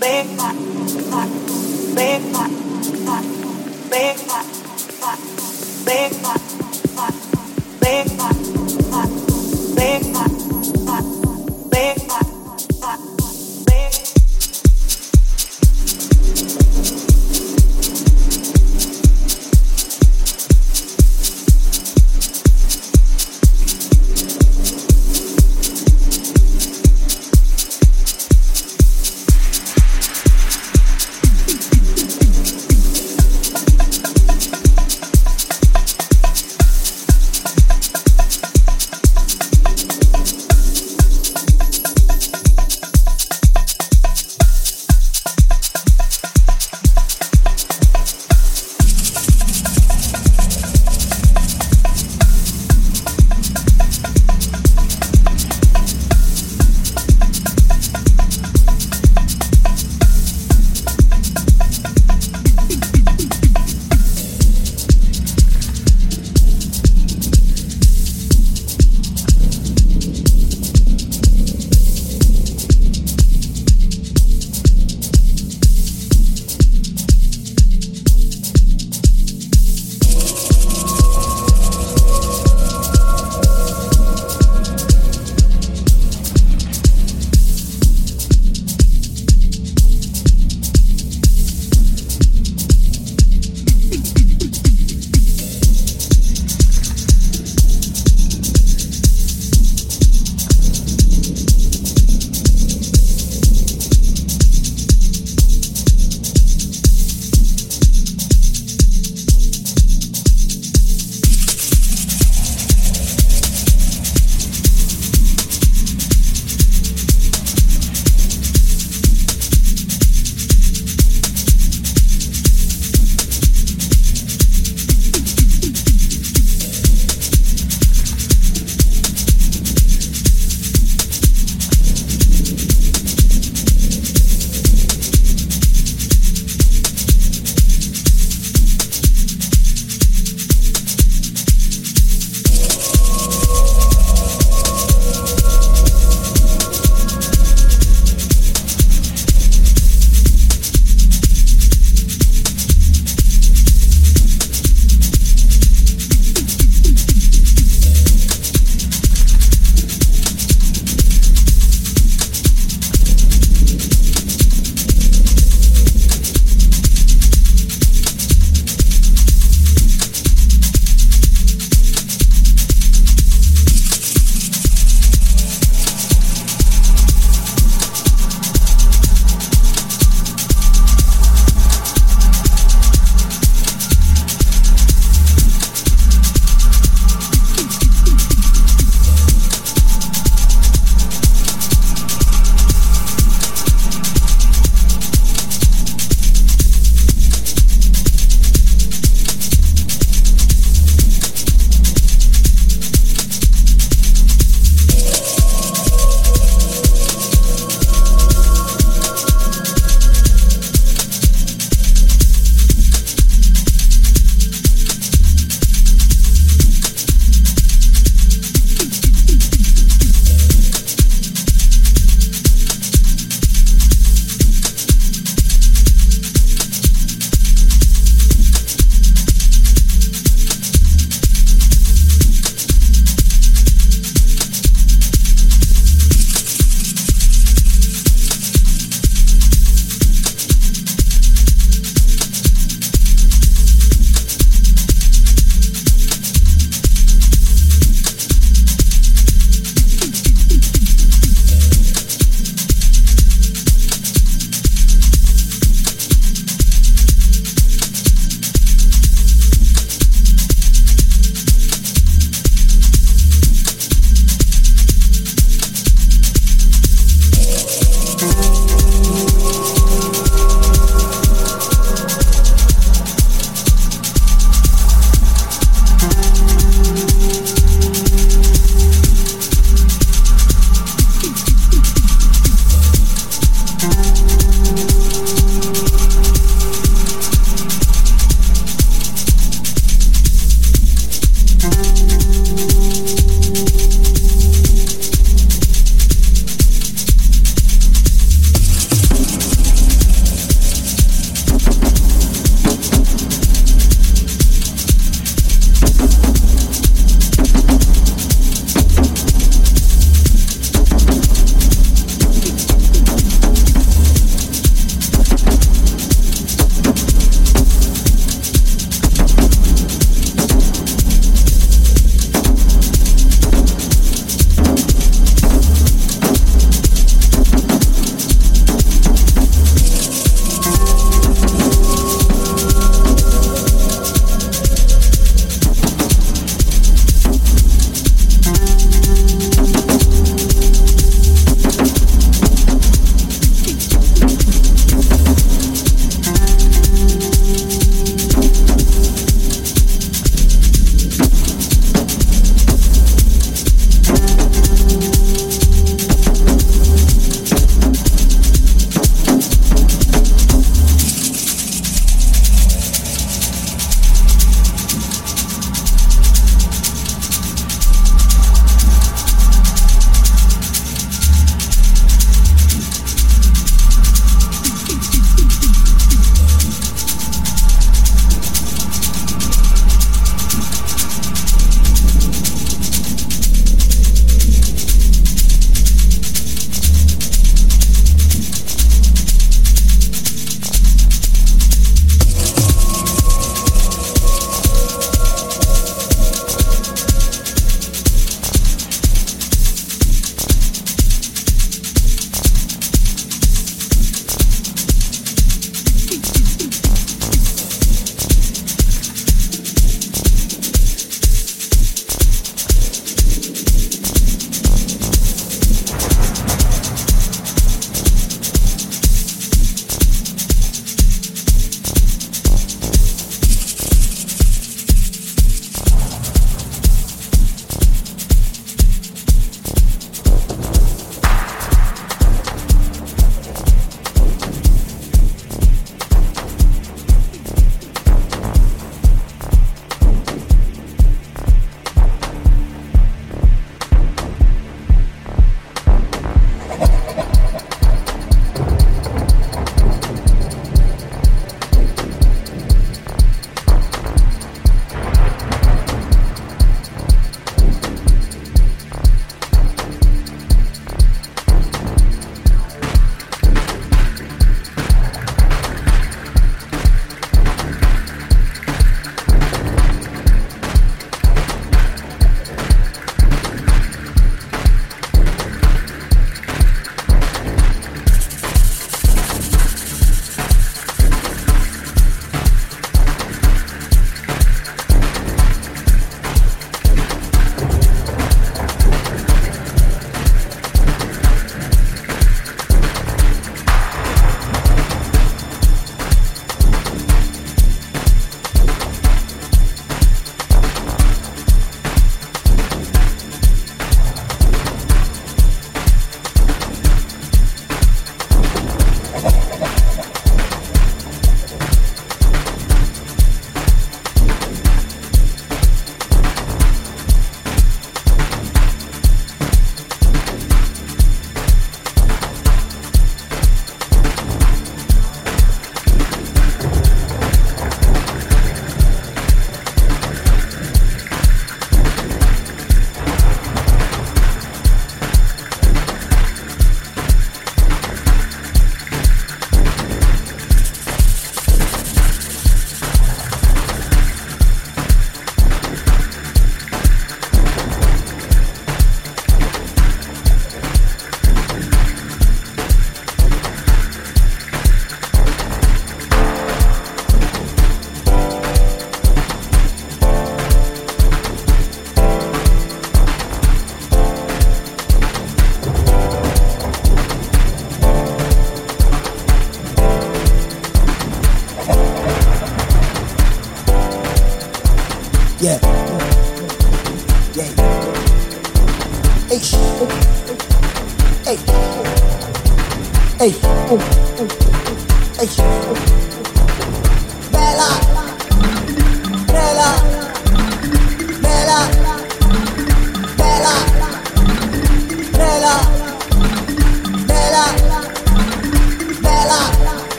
big, big, big, big,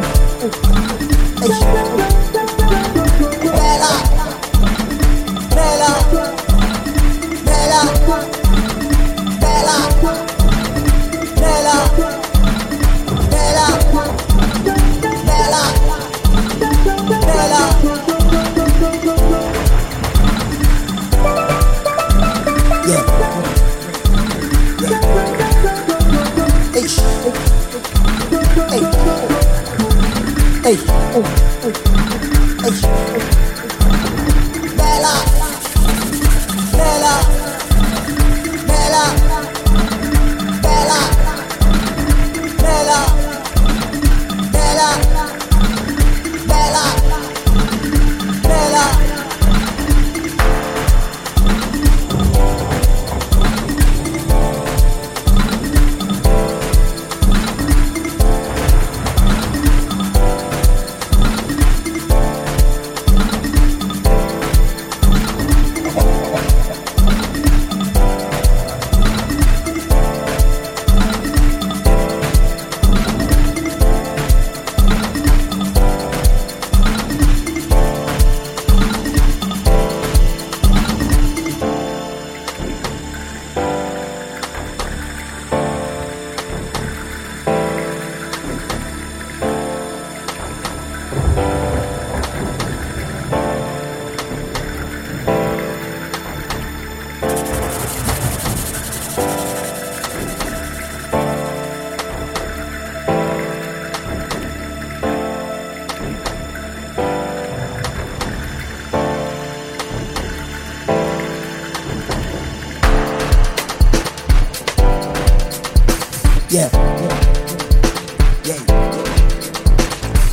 oh, oh.